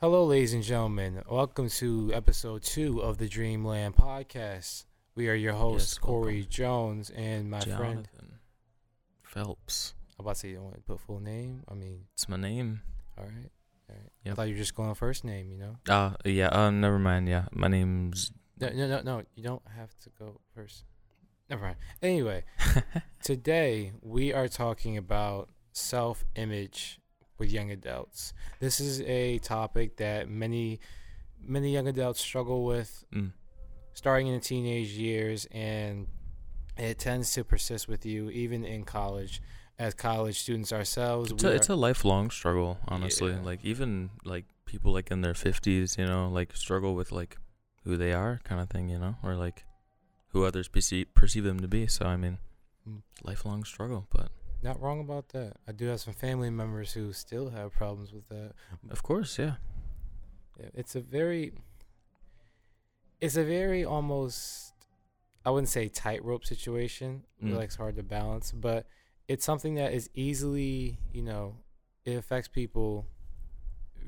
Hello, ladies and gentlemen. Welcome to episode two of the Dreamland podcast. We are your hosts, Yes, Corey. Jones and my friend. Phelps. I'm about to say you don't want to put full name. I mean, It's my name. all right, all right. I thought you were just going first name. You know? Uh yeah, uh never mind, yeah. My name's No, no, no, no. You don't have to go first. Never mind. Anyway, today we are talking about self-image with young adults. This is a topic that many, many young adults struggle with mm, starting in the teenage years and it tends to persist with you even in college as college students ourselves it's a, it's a lifelong struggle, honestly. Yeah. Like even like people like in their 50s, you know, like struggle with like who they are kind of thing, you know, or like who others perceive perceive them to be. So I mean, Mm. lifelong struggle, but not wrong about that. I do have some family members who still have problems with that. Of course, yeah. Yeah, it's a very it's a very almost i wouldn't say tightrope situation. Mm. like it's hard to balance but it's something that is easily you know it affects people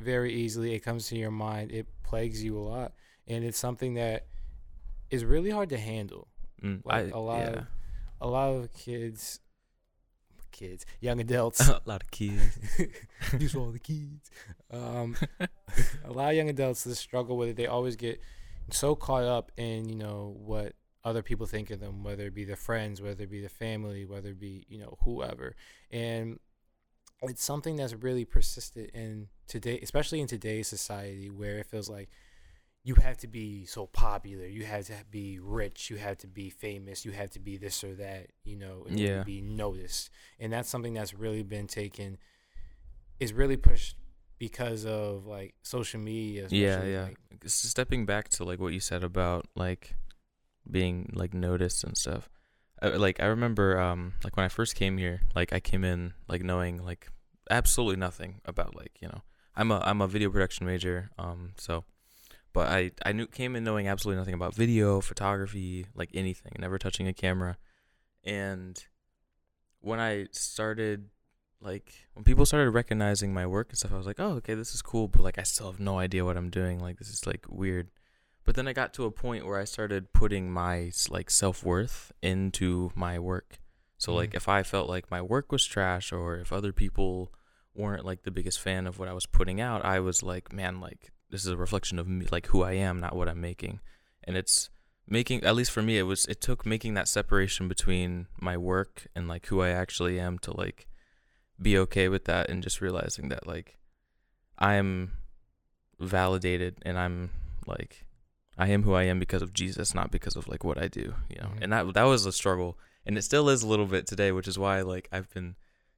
very easily. It comes to your mind. It plagues you a lot. And it's something that is really hard to handle. Mm, Like, I, a lot yeah. of- a lot of kids kids young adults a lot of kids. Are all the kids. Um, a lot of young adults that struggle with it. They always get so caught up in you know what other people think of them, whether it be their friends, whether it be the family, whether it be you know whoever, and it's something that's really persistent in today, especially in today's society, where it feels like you have to be so popular, you have to be rich, you have to be famous, you have to be this or that, you know, and Yeah. be noticed, and that's something that's really been taken, is really pushed because of like social media. yeah yeah like- stepping back to like what you said about like being like noticed and stuff I, like i remember um like when i first came here like i came in like knowing like absolutely nothing about like you know i'm a i'm a video production major um so but i i knew came in knowing absolutely nothing about video photography like anything never touching a camera and when i started like when people started recognizing my work and stuff, I was like, oh, okay, this is cool, but like I still have no idea what I'm doing. Like this is like weird. But then I got to a point where I started putting my like self worth into my work. So like Mm. if I felt like my work was trash or if other people weren't like the biggest fan of what I was putting out, I was like, man, like this is a reflection of me, like who I am, not what I'm making. And it's making at least for me it was it took making that separation between my work and like who I actually am to like be okay with that and just realizing that like I'm validated and I'm like I am who I am because of Jesus, not because of like what I do, you know. Mhm. And that that was a struggle, and it still is a little bit today, which is why like I've been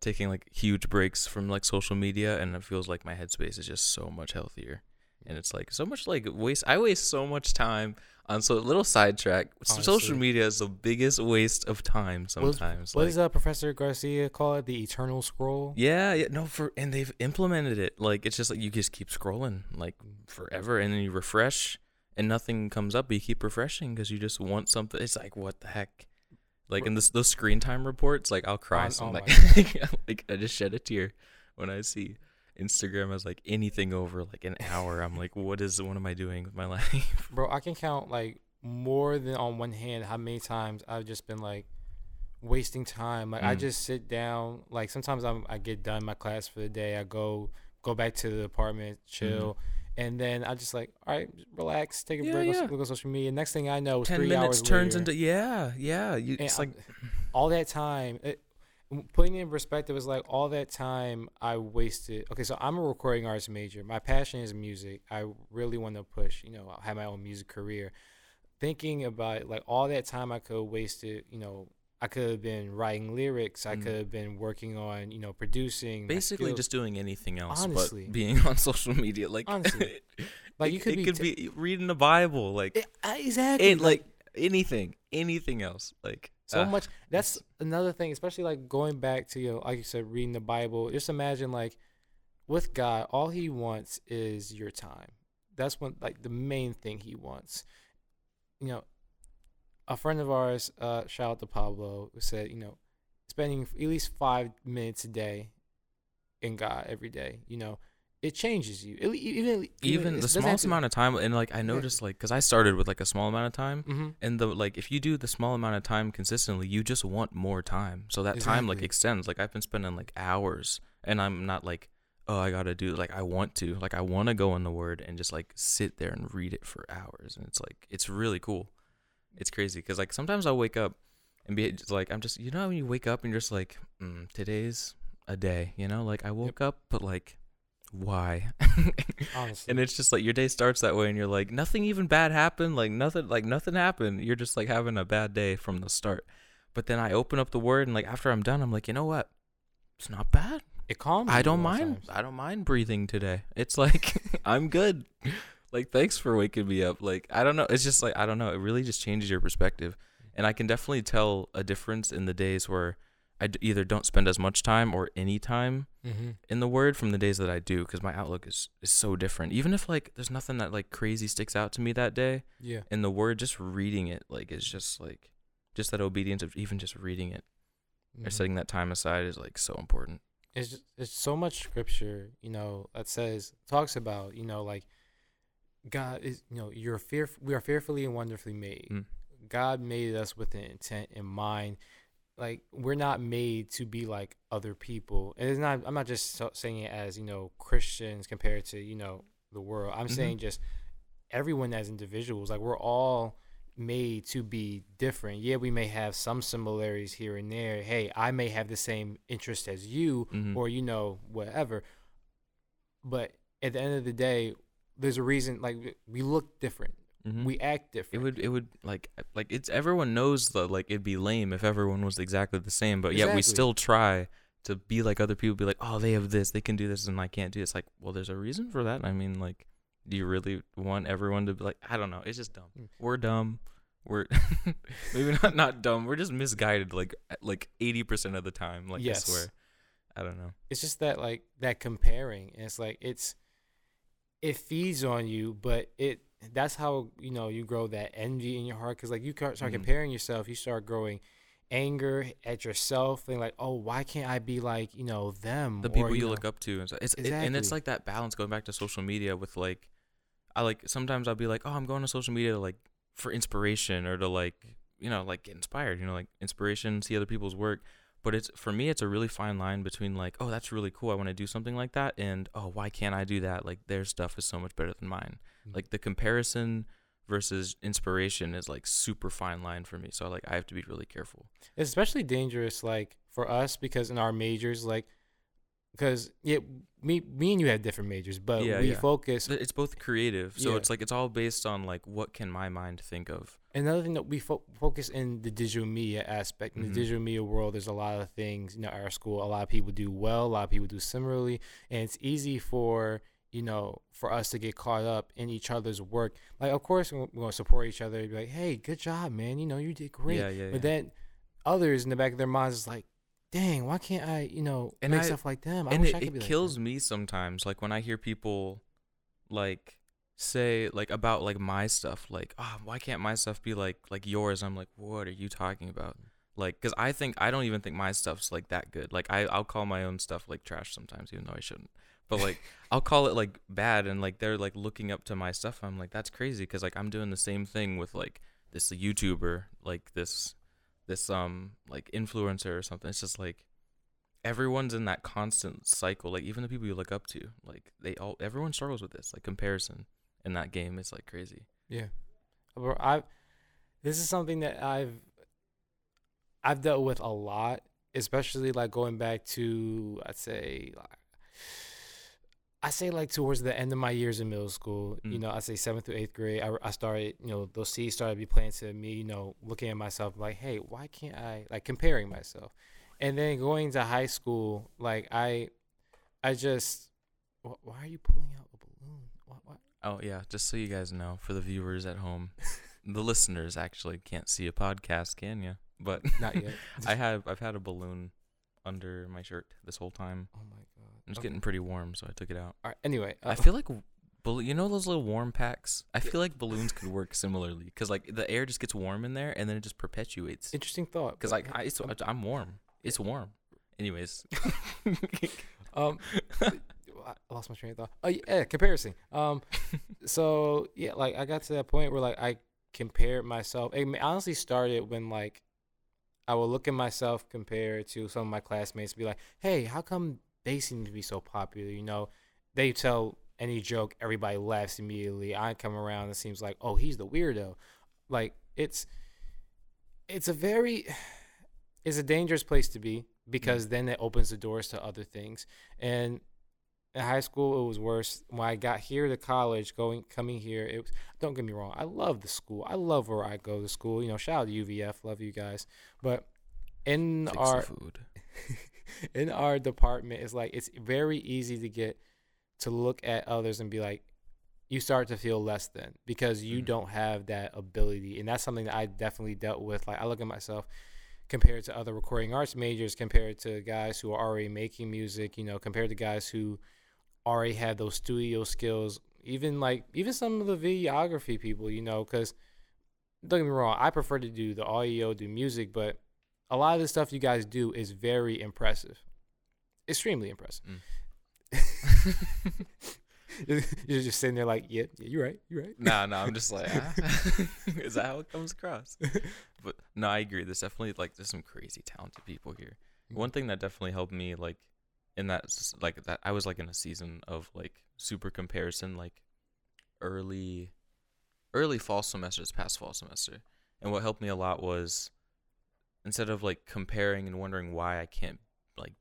taking like huge breaks from like social media, and it feels like my headspace is just so much healthier. And it's like so much like waste. I waste so much time on so little sidetrack. S- Social media is the biggest waste of time What- sometimes. What like, does uh, Professor Garcia call it? The eternal scroll. yeah, yeah, no, for and they've implemented it. Like it's just like you just keep scrolling like forever, and then you refresh, and nothing comes up. But you keep refreshing because you just want something. It's like what the heck. Like in this those screen time reports, like I'll cry. On- so oh like, like I just shed a tear when I see Instagram as like anything over like an hour. I'm like, what is what am I doing with my life? Bro, I can count like more than on one hand how many times I've just been like wasting time. Like I Mm. just sit down. Like sometimes I'm I get done my class for the day. I go go back to the apartment, chill, and then I just like all right, relax, take a. Yeah, break, yeah. look at social media. Next thing I know, it's Ten minutes hours turns later, into yeah, yeah. You, it's like all that time. It, putting it in perspective is like all that time I wasted. Okay, so I'm a recording arts major. My passion is music. I really want to push. You know, have my own music career. Thinking about it, like all that time I could have wasted. You know, I could have been writing lyrics. I Mm. could have been working on you know producing. basically just doing anything else Honestly. but being on social media like Honestly. like you could it be, could t- be reading the bible like it, uh, exactly it, like anything anything else like so uh, much that's another thing especially like going back to you know, like you said reading the bible just imagine like with god all he wants is your time. That's one like the main thing he wants. You know a friend of ours uh shout out to pablo who said you know spending at least five minutes a day in god every day you know it changes you. It, even even the smallest amount of time, and like I noticed, like because I started with like a small amount of time, hmm and the like if you do the small amount of time consistently, you just want more time. So that time like extends. Like I've been spending like hours, and I'm not like oh I gotta do like I want to like I want to go in the word and just like sit there and read it for hours, and it's like it's really cool. It's crazy because like sometimes I'll wake up and be like I'm just you know when you wake up and you're just like mm, today's a day, you know like I woke up but like why? Honestly, and it's just like your day starts that way and you're like nothing even bad happened like nothing like nothing happened. You're just like having a bad day from the start. But then i open up the word and like after i'm done i'm like you know what? It's not bad. It calms. i don't mind. times. i don't mind breathing today. It's like i'm good. Like thanks for waking me up. Like i don't know. It's just like i don't know. It really just changes your perspective. And i can definitely tell a difference in the days where i d- either don't spend as much time or any time Mm-hmm. in the word from the days that I do because my outlook is is so different. Even if like there's nothing that like crazy sticks out to me that day Yeah. in the word, just reading it like is just like just that obedience of even just reading it or Mhm. setting that time aside is like so important. it's just, it's so much scripture you know that says talks about you know like god is you know you're fear we are fearfully and wonderfully made Mm. god made us with an intent in mind like we're not made to be like other people. And it's not i'm not just saying it as you know christians compared to you know the world. I'm Mhm. saying just everyone as individuals like we're all made to be different. Yeah we may have some similarities here and there. Hey i may have the same interest as you Mhm. or you know whatever. But at the end of the day there's a reason like we look different Mhm. we act different. it would it would like like it's everyone knows that like it'd be lame if everyone was exactly the same, but yet we still try to be like other people. Be like, oh, they have this, they can do this, and I can't do this. Like, well, there's a reason for that. I mean, like, do you really want everyone to be like? I don't know. It's just dumb. Mm. We're dumb. We're maybe not not dumb. We're just misguided. Like like eighty percent of the time. Like Yes. I swear. I don't know. it's just that like that comparing it's like it's it feeds on you but it that's how you know you grow that envy in your heart because like you start Mhm. comparing yourself you start growing anger at yourself and like oh why can't i be like you know them the Or, people you, know- look up to and so it's it- and it's like that balance going back to social media with like i like sometimes i'll be like oh i'm going to social media to like for inspiration or to like you know like get inspired you know like inspiration see other people's work but it's for me it's a really fine line between like oh that's really cool i want to do something like that and oh why can't i do that? Like their stuff is so much better than mine. Mm. like the comparison versus inspiration is like super fine line for me so like i have to be really careful. It's especially dangerous like for us because in our majors like because yeah me me and you have different majors but Yeah, we yeah. focus it's both creative so Yeah. it's like it's all based on like what can my mind think of another thing that we fo- focus in the digital media aspect in Mhm. the digital media world there's a lot of things you know at our school a lot of people do well a lot of people do similarly and it's easy for you know for us to get caught up in each other's work like of course we're going to support each other be like hey good job man you know you did great yeah yeah, yeah. but then others in the back of their minds is like dang why can't i you know And make I- stuff like them? I and wish it, i could it like kills them. me sometimes like when i hear people like say like about like my stuff like oh why can't my stuff be like like yours? I'm like what are you talking about? Like because i think i don't even think my stuff's like that good. Like I, i'll call my own stuff like trash sometimes even though i shouldn't. But like i'll call it like bad and like they're like looking up to my stuff. I'm like that's crazy because like i'm doing the same thing with like this youtuber like this this um like influencer or something it's just like everyone's in that constant cycle like even the people you look up to like they all everyone struggles with this like comparison in that game is like crazy Yeah, Bro, I. This is something that I've I've dealt with a lot, especially like going back to I'd say like, I say like towards the end of my years in middle school. You Mm. know, I say seventh through eighth grade. I, I started, you know, those seeds started to be planted in me. You know, looking at myself like, hey, why can't I like comparing myself? And then going to high school, like I, I just, wh- why are you pulling out a balloon? Why, why? oh yeah just so you guys know for the viewers at home the listeners actually can't see a podcast can you but Not yet. i have i've had a balloon under my shirt this whole time Oh my god. i'm just Okay. getting pretty warm so i took it out All right. Anyway, uh, i feel like bal- you know those little warm packs i feel like balloons could work similarly because like the air just gets warm in there and then it just perpetuates interesting thought. because like I, it's, i'm warm it's warm anyways um, I lost lost my train of thought. Oh yeah, comparison. Um, so yeah, like I got to that point where like I compared myself. It honestly started when like I will look at myself compared to some of my classmates and be like, hey, how come they seem to be so popular? You know, they tell any joke, everybody laughs immediately. I come around, it seems like, oh, he's the weirdo. Like it's it's a very it's a dangerous place to be because mm. then it opens the doors to other things. And in high school, it was worse. When I got here to college, going coming here, it was, don't get me wrong. I love the school. I love where I go to school. You know, shout out to UVF, love you guys. But in Fix our food. in our department, it's like it's very easy to get to look at others and be like, you start to feel less than because you Mhm. don't have that ability, and that's something that I definitely dealt with. Like I look at myself compared to other recording arts majors, compared to guys who are already making music, you know, compared to guys who already have those studio skills, even like even some of the videography people, you know, because don't get me wrong, I prefer to do the audio, do music, but a lot of the stuff you guys do is very impressive, extremely impressive. You're just sitting there like, yeah, yeah, you're right, you're right. nah, nah. I'm just like, ah. is that how it comes across? But no, I agree. There's definitely like there's some crazy talented people here. Mm. One thing that definitely helped me like in that like that I was like in a season of like super comparison like early early fall semesters past fall semester. And what helped me a lot was instead of like comparing and wondering why I can't like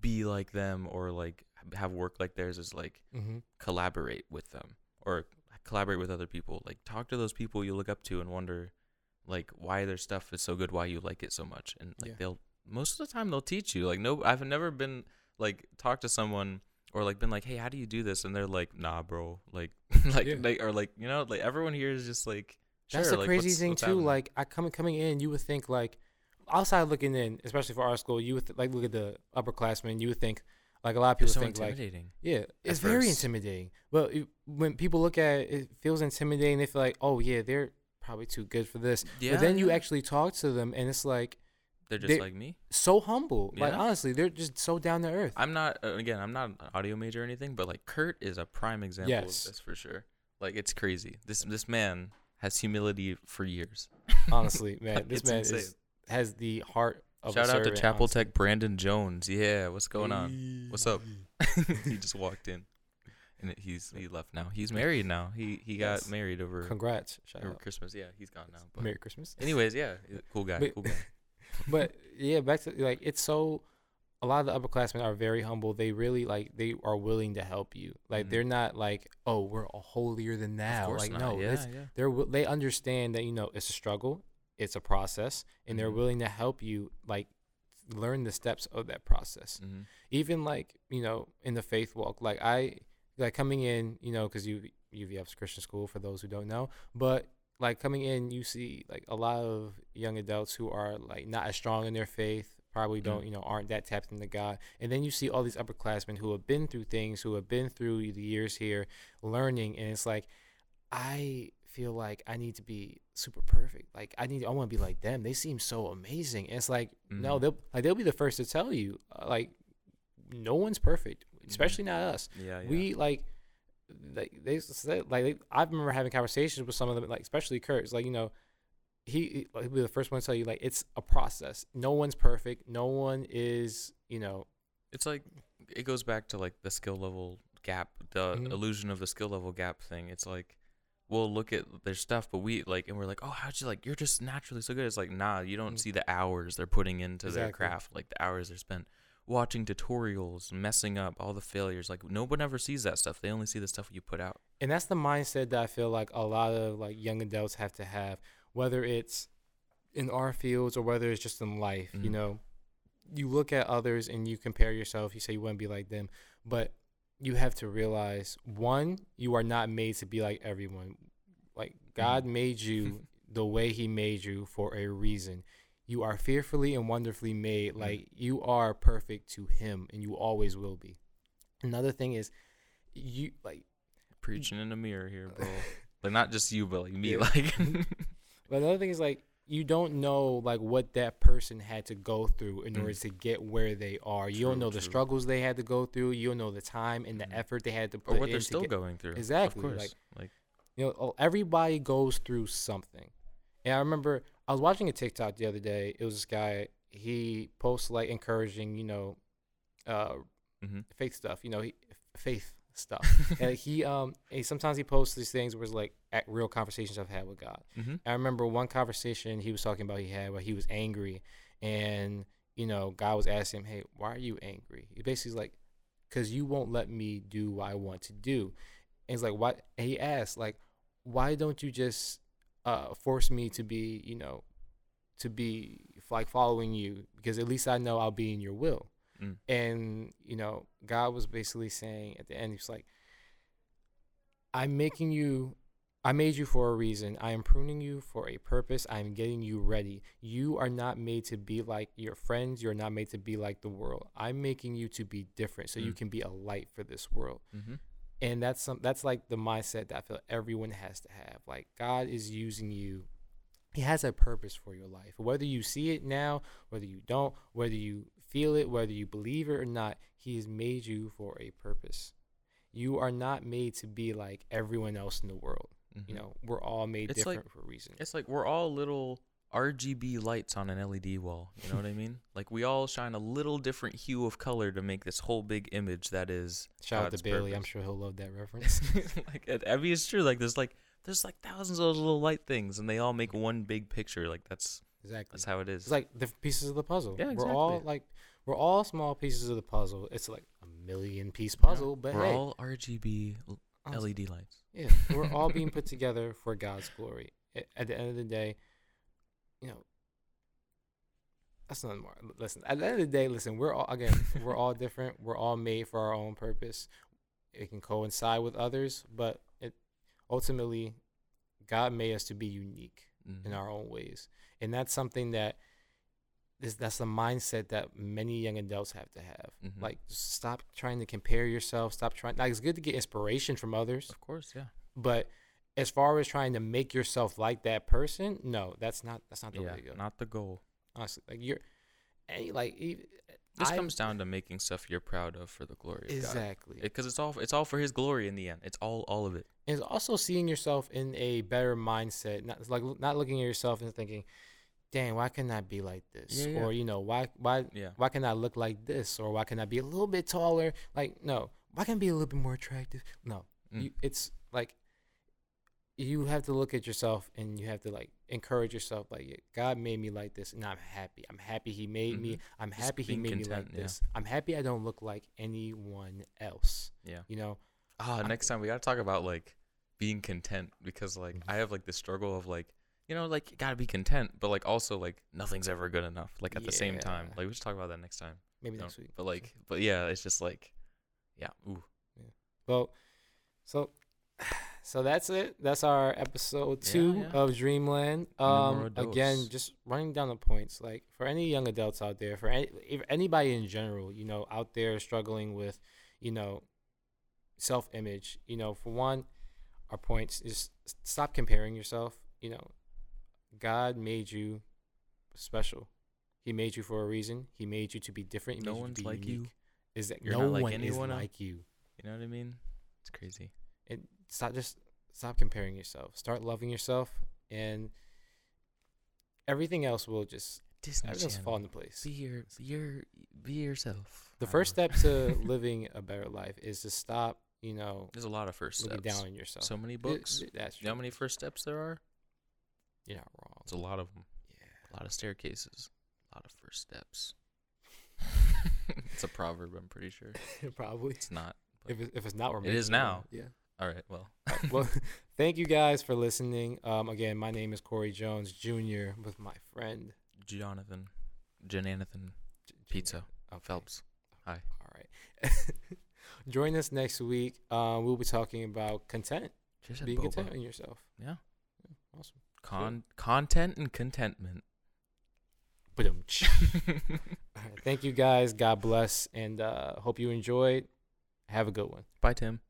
be like them or like have work like theirs is like Mm-hmm. collaborate with them or collaborate with other people like talk to those people you look up to and wonder like why their stuff is so good why you like it so much and like Yeah. they'll most of the time they'll teach you like no i've never been like talk to someone or like been like hey how do you do this and they're like nah bro like like Yeah. they or like you know like everyone here is just like That's sure, the like, crazy what's- thing what's too. happening? Like I coming coming in, you would think like outside looking in, especially for our school, you would th- like look at the upperclassmen. You would think like a lot of people so think like yeah, it's very intimidating. But it, when people look at it, it feels intimidating. They feel like oh yeah, they're probably too good for this. yeah but then you actually talk to them, and it's like they're just they- like me so humble. Like Yeah. honestly, they're just so down to earth. I'm not uh, again. I'm not an audio major or anything, but like Kurt is a prime example Yes. of this for sure. Like it's crazy. This this man has humility for years. honestly, man, this it's man insane. is has the heart of. Shout a out to servant, Chapel honestly. Tech Brandon Jones. Yeah, what's going on? What's up? he just walked in, and he's he left now. He's married now. He he got Yes. married over, Congrats! Shout over out. Christmas. Yeah, he's gone now. But Merry Christmas. anyways, yeah, cool guy. But- cool guy. but yeah, back to like it's so. A lot of the upperclassmen are very humble. They really like they are willing to help you. Like Mhm. they're not like, oh, we're holier than thou. Like not. no, yeah, yeah. they're they understand that you know it's a struggle, it's a process, and they're Mhm. willing to help you like learn the steps of that process. hmm Even like you know in the faith walk, like I like coming in, you know, because you UVF's Christian school for those who don't know, but like coming in, you see like a lot of young adults who are like not as strong in their faith, probably don't, Mm. you know, aren't that tapped into God. And then you see all these upperclassmen who have been through things, who have been through the years here learning. And it's like, I feel like I need to be super perfect. Like I need, I want to be like them. They seem so amazing. And it's like, no, Mhm. they'll like they'll be the first to tell you, uh, like, no one's perfect, especially not us Yeah, yeah. we like like they said like they, I remember having conversations with some of them like especially Kurt it's like you know he he'll be the first one to tell you like it's a process no one's perfect no one is you know it's like it goes back to like the skill level gap, the Mhm. illusion of the skill level gap thing. It's like we'll look at their stuff, but we like, and we're like, oh, how'd you like? You're just naturally so good. It's like, nah, you don't Mm. see the hours they're putting into their craft, like the hours they're spent watching tutorials, messing up, all the failures. Like no one ever sees that stuff. They only see the stuff you put out. and that's the mindset that I feel like a lot of like young adults have to have whether it's in our fields or whether it's just in life you Mhm. know you look at others and you compare yourself you say you want to be like them but you have to realize one you are not made to be like everyone like god made you the way he made you for a reason you are fearfully and wonderfully made Mhm. like you are perfect to him and you always will be another thing is you like Preaching in the mirror here, bro. like not just you, but like me. Yeah. Like But another thing is like you don't know like what that person had to go through in Mm. order to get where they are. You don't True, know the struggles they had to go through. You don't know the time and the Mhm. effort they had to put or what they're still get- going through. Exactly, Of course. like- like you know, oh, everybody goes through something. And I remember I was watching a TikTok the other day. It was this guy. He posts like encouraging, you know, uh, mhm. faith stuff. You know, he, faith stuff. and he um, he, sometimes he posts these things where it's like at real conversations I've had with God. Mhm. I remember one conversation he was talking about he had where he was angry, and you know, God was asking him, "Hey, why are you angry?" He basically was like, "Cause you won't let me do what I want to do." And he's like, "Why?" And he asked, like, "Why don't you just uh, force me to be, you know, to be like following you? Because at least I know I'll be in your will." Mm. And you know, God was basically saying at the end, He's like, "I'm making you." I made you for a reason. I am pruning you for a purpose. I am getting you ready. You are not made to be like your friends. You're not made to be like the world. I'm making you to be different so you Mm. can be a light for this world. Mhm. And that's some that's like the mindset that I feel everyone has to have. Like God is using you. He has a purpose for your life. Whether you see it now, whether you don't, whether you feel it, whether you believe it or not, he has made you for a purpose. You are not made to be like everyone else in the world. You Mhm. know, we're all made It's like- different for a reason. It's like we're all little RGB lights on an LED wall. You know what I mean? Like we all shine a little different hue of color to make this whole big image that is. Shout out to Bailey. I'm sure he'll love that reference. like it, I mean, it's true. Like there's like there's like thousands of those little light things, and they all make one big picture. Like that's exactly. that's how it is. It's like different pieces of the puzzle. Yeah, We're all like we're all small pieces of the puzzle. It's like a million piece puzzle, but we're hey, all RGB LED lights. Yeah, we're all being put together for God's glory. At the end of the day, you know, that's nothing more. Listen, at the end of the day, listen, we're all again, we're all different. We're all made for our own purpose. It can coincide with others, but it ultimately, God made us to be unique in Mhm. our own ways, and that's something that is that's the mindset that many young adults have to have. Mhm. Like, stop trying to compare yourself. Stop trying. Like, it's good to get inspiration from others, Of course, yeah. but as far as trying to make yourself like that person, no, that's not that's not the Yeah, way to go. not the goal. Honestly, like you're, and like This I- comes down to making stuff you're proud of for the glory of God. exactly. Because it's all it's all for His glory in the end. It's all all of it. And it's also seeing yourself in a better mindset, not like not looking at yourself and thinking, "Dang, why can I be like this?" Yeah, yeah. Or you know, why why Yeah. why can I look like this? Or why can I be a little bit taller? Like no, why can I be a little bit more attractive? No, Mm. you, it's like you have to look at yourself and you have to like encourage yourself like god made me like this and i'm happy i'm happy he made me Mhm. i'm Just happy he made me content, like yeah. this i'm happy i don't look like anyone else Yeah. you know Ah, next time we gotta talk about like being content because like Mm-hmm. I have like this struggle of like you know like gotta be content, but like also like nothing's ever good enough. Like at the same time, like we should talk about that next time. maybe next week But like, but yeah, it's just like, yeah, ooh, well so so that's it. That's our episode two yeah. of dreamland. Um again just running down the points. Like for any young adults out there for any, if anybody in general you know out there struggling with you know self image you know for one our points is stop comparing yourself. You know god made you special. He made you for a reason. He made you to be different. He No one's you to be like you. is that You're no not like one anyone is like you. You know what I mean? It's crazy. and stop just stop comparing yourself start loving yourself and everything else will just Disney everything's fall into place Be your, be your, be yourself. the I first know. step to living a better life is to stop you know There's a lot of first looking steps. down on yourself So many Th- books. th- that's You know how many first steps there are? you're not wrong It's a lot of them. yeah A lot of staircases. A lot of first steps. it's a proverb, I'm pretty sure. probably It's not. if, it, if it's not we're It is now. yeah All right, well. well thank you guys for listening um again my name is corey jones jr with my friend Jonathan. Jonathan J- Pizza. Okay. Phelps. Hi. all right join us next week uh, we'll be talking about content Just boba. content in yourself Yeah. awesome Con- content and contentment. But Thank you guys. God bless, and uh, hope you enjoyed. Have a good one. Bye, Tim.